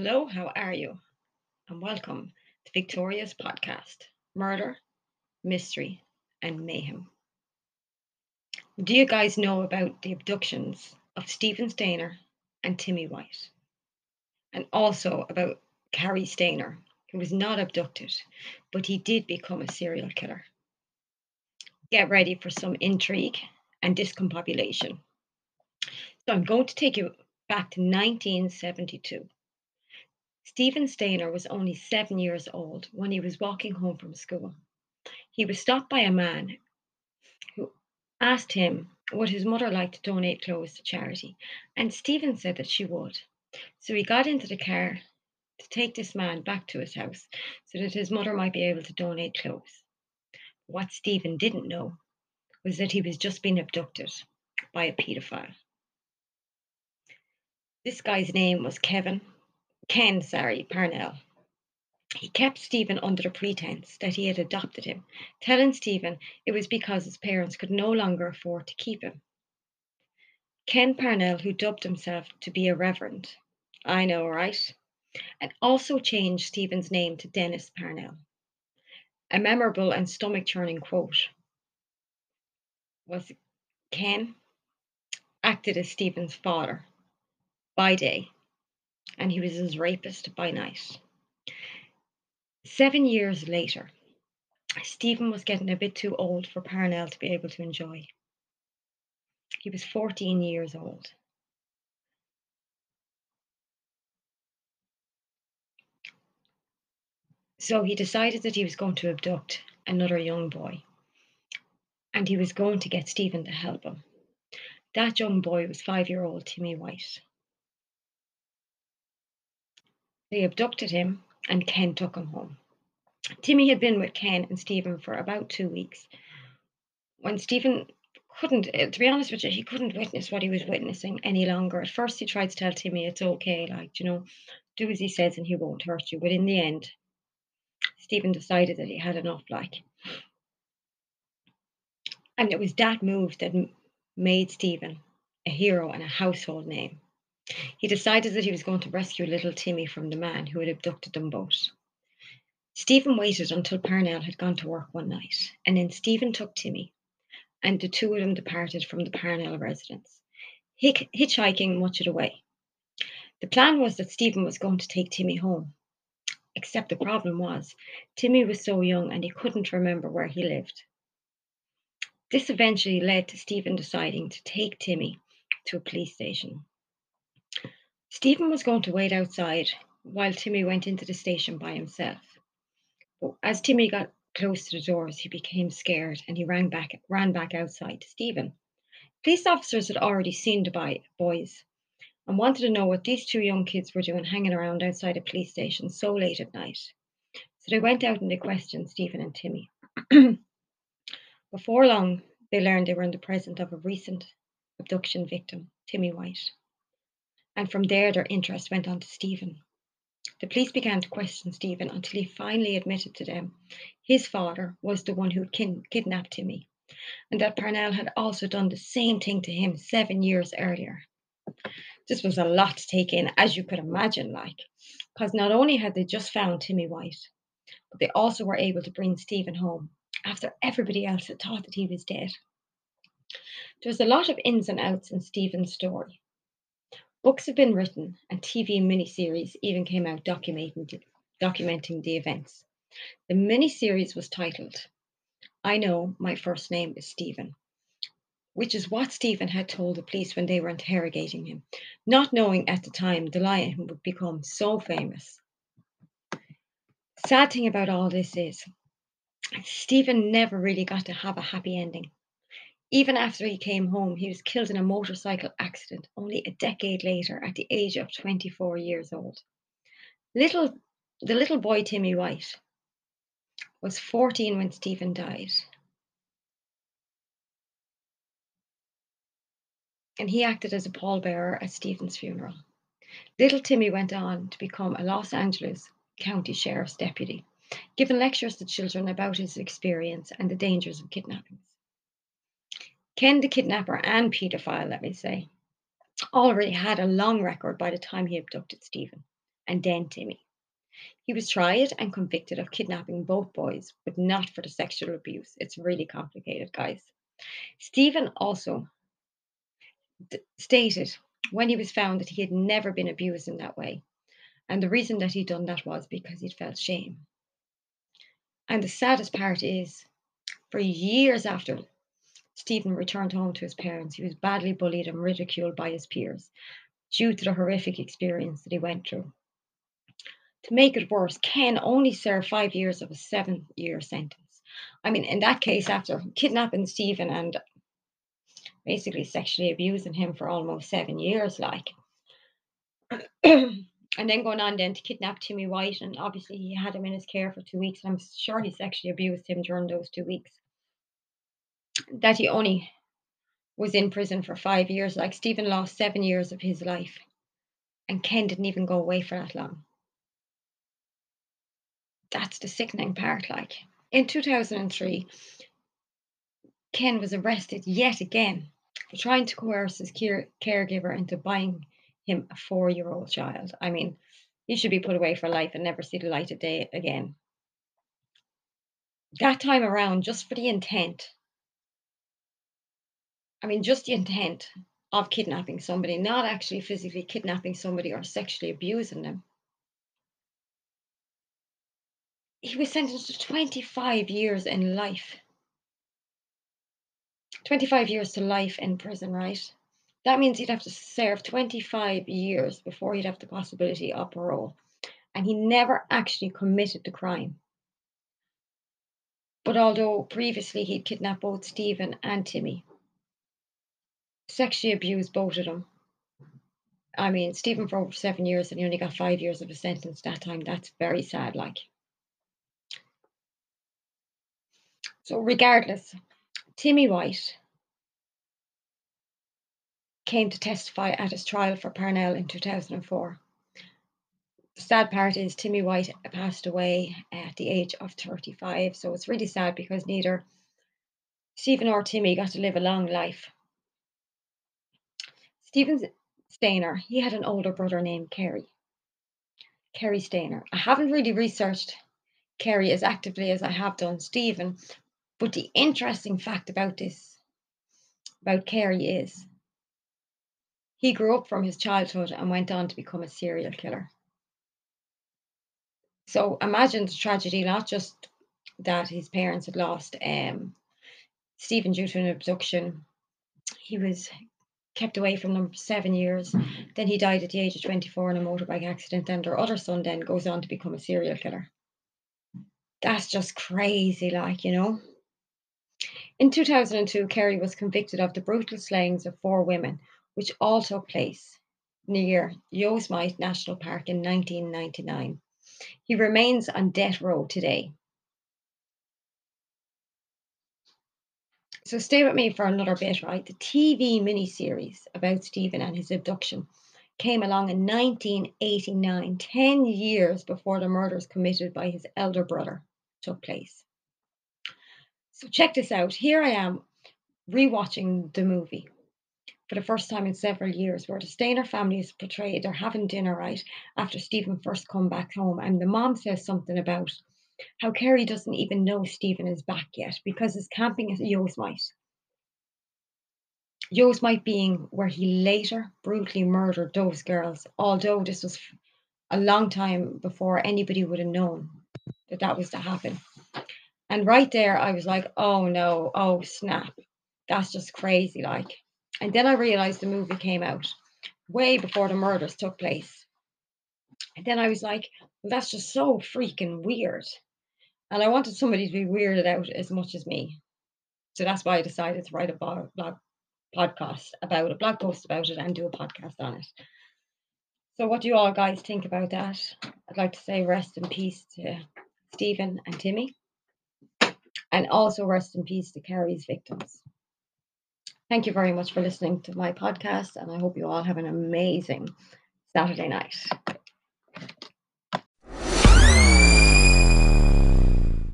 Hello, how are you? And welcome to Victoria's podcast Murder, Mystery, and Mayhem. Do you guys know about the abductions of Stephen Stayner and Timmy White? And also about Cary Stayner, who was not abducted, but he did become a serial killer. Get ready for some intrigue and discombobulation. So I'm going to take you back to 1972 Stephen Stayner was only seven years old when he was walking home from school. He was stopped by a man who asked him would his mother like to donate clothes to charity, and Stephen said that she would. So he got into the car to take this man back to his house so that his mother might be able to donate clothes. What Stephen didn't know was that he was just being abducted by a paedophile. This guy's name was Kevin Ken, sorry, Parnell. He kept Stephen under the pretense that he had adopted him, telling Stephen it was because his parents could no longer afford to keep him. Ken Parnell, who dubbed himself to be a reverend, I know, right? And also changed Stephen's name to Dennis Parnell. A memorable and stomach churning quote was Ken acted as Stephen's father by day and he was his rapist by night. Seven years later, Stephen was getting a bit too old for Parnell to be able to enjoy. He was 14 years old. So he decided that he was going to abduct another young boy and he was going to get Stephen to help him. That young boy was five year old Timmy White. They abducted him and Ken took him home. Timmy had been with Ken and Stephen for about two weeks. When Stephen couldn't, eh, to be honest with you, he couldn't witness what he was witnessing any longer. At first, he tried to tell Timmy it's okay, like, you know, do as he says and he won't hurt you. But in the end, Stephen decided that he had enough, like. And it was that move that made Stephen a hero and a household name. He decided that he was going to rescue little Timmy from the man who had abducted them both. Stephen waited until Parnell had gone to work one night, and then Stephen took Timmy, and the two of them departed from the Parnell residence, hitchhiking much of the way. The plan was that Stephen was going to take Timmy home, except the problem was Timmy was so young and he couldn't remember where he lived. This eventually led to Stephen deciding to take Timmy to a police station. Stephen was going to wait outside while Timmy went into the station by himself. But as Timmy got close to the doors, he became scared and he ran back ran back outside to Stephen. Police officers had already seen the boys and wanted to know what these two young kids were doing hanging around outside a police station so late at night. So they went out and they questioned Stephen and Timmy. Before long, they learned they were in the presence of a recent abduction victim, Timmy White and from there their interest went on to Stephen. The police began to question Stephen until he finally admitted to them his father was the one who kin- kidnapped Timmy, and that Parnell had also done the same thing to him seven years earlier. This was a lot to take in, as you could imagine, like, because not only had they just found Timmy White, but they also were able to bring Stephen home after everybody else had thought that he was dead. There was a lot of ins and outs in Stephen's story, Books have been written, and TV miniseries even came out documenting, documenting the events. The miniseries was titled I Know My First Name is Stephen, which is what Stephen had told the police when they were interrogating him, not knowing at the time the lion would become so famous. Sad thing about all this is, Stephen never really got to have a happy ending. Even after he came home, he was killed in a motorcycle accident only a decade later at the age of 24 years old. Little, the little boy Timmy White was 14 when Stephen died. And he acted as a pallbearer at Stephen's funeral. Little Timmy went on to become a Los Angeles County Sheriff's deputy, giving lectures to children about his experience and the dangers of kidnappings. Ken the kidnapper and paedophile, let me say, already had a long record by the time he abducted Stephen, and then Timmy. He was tried and convicted of kidnapping both boys, but not for the sexual abuse. It's really complicated, guys. Stephen also d- stated when he was found that he had never been abused in that way. And the reason that he'd done that was because he'd felt shame. And the saddest part is, for years after Stephen returned home to his parents, he was badly bullied and ridiculed by his peers due to the horrific experience that he went through. To make it worse, Ken only served five years of a seven year sentence. I mean, in that case, after kidnapping Stephen and basically sexually abusing him for almost seven years, like, and then going on then to kidnap Timmy White, and obviously he had him in his care for two weeks. I'm sure he sexually abused him during those two weeks. That he only was in prison for five years. Like Stephen lost seven years of his life, and Ken didn't even go away for that long. That's the sickening part. Like in 2003, Ken was arrested yet again for trying to coerce his care- caregiver into buying him a four year old child. I mean, he should be put away for life and never see the light of day again. That time around, just for the intent, I mean, just the intent of kidnapping somebody, not actually physically kidnapping somebody or sexually abusing them. He was sentenced to 25 years in life. 25 years to life in prison, right? That means he'd have to serve 25 years before he'd have the possibility of parole. And he never actually committed the crime. But although previously he'd kidnapped both Stephen and Timmy, sexually abused both of them. I mean, Stephen for over seven years and he only got five years of a sentence that time. That's very sad, like. So, regardless, Timmy White came to testify at his trial for Parnell in 2004. The sad part is Timmy White passed away at the age of 35, so it's really sad because neither Stephen or Timmy got to live a long life. Stephen Stayner, he had an older brother named Cary. Cary Stayner. I haven't really researched Cary as actively as I have done Stephen, but the interesting fact about this, about Cary, is he grew up from his childhood and went on to become a serial killer. So imagine the tragedy, not just that his parents had lost um, Stephen due to an abduction. He was kept away from them for seven years. Then he died at the age of 24 in a motorbike accident. And their other son then goes on to become a serial killer. That's just crazy, like, you know. In 2002, Cary was convicted of the brutal slayings of four women, which all took place near Yosemite National Park in 1999. He remains on death row today. So stay with me for another bit, right? The TV miniseries about Stephen and his abduction came along in 1989, 10 years before the murders committed by his elder brother took place. So check this out. Here I am rewatching the movie for the first time in several years, where the Stayner family is portrayed. They're having dinner right after Stephen first come back home, and the mom says something about how Cary doesn't even know Stephen is back yet because his camping at Yosemite. Yosemite being where he later brutally murdered those girls, although this was a long time before anybody would have known that that was to happen. And right there, I was like, oh no, oh snap. That's just crazy. Like, and then I realized the movie came out way before the murders took place. And then I was like, well, that's just so freaking weird. And I wanted somebody to be weirded out as much as me. So that's why I decided to write a blog, podcast about a blog post about it and do a podcast on it. So what do you all guys think about that? I'd like to say rest in peace to Stephen and Timmy. And also rest in peace to Cary's victims. Thank you very much for listening to my podcast, and I hope you all have an amazing Saturday night.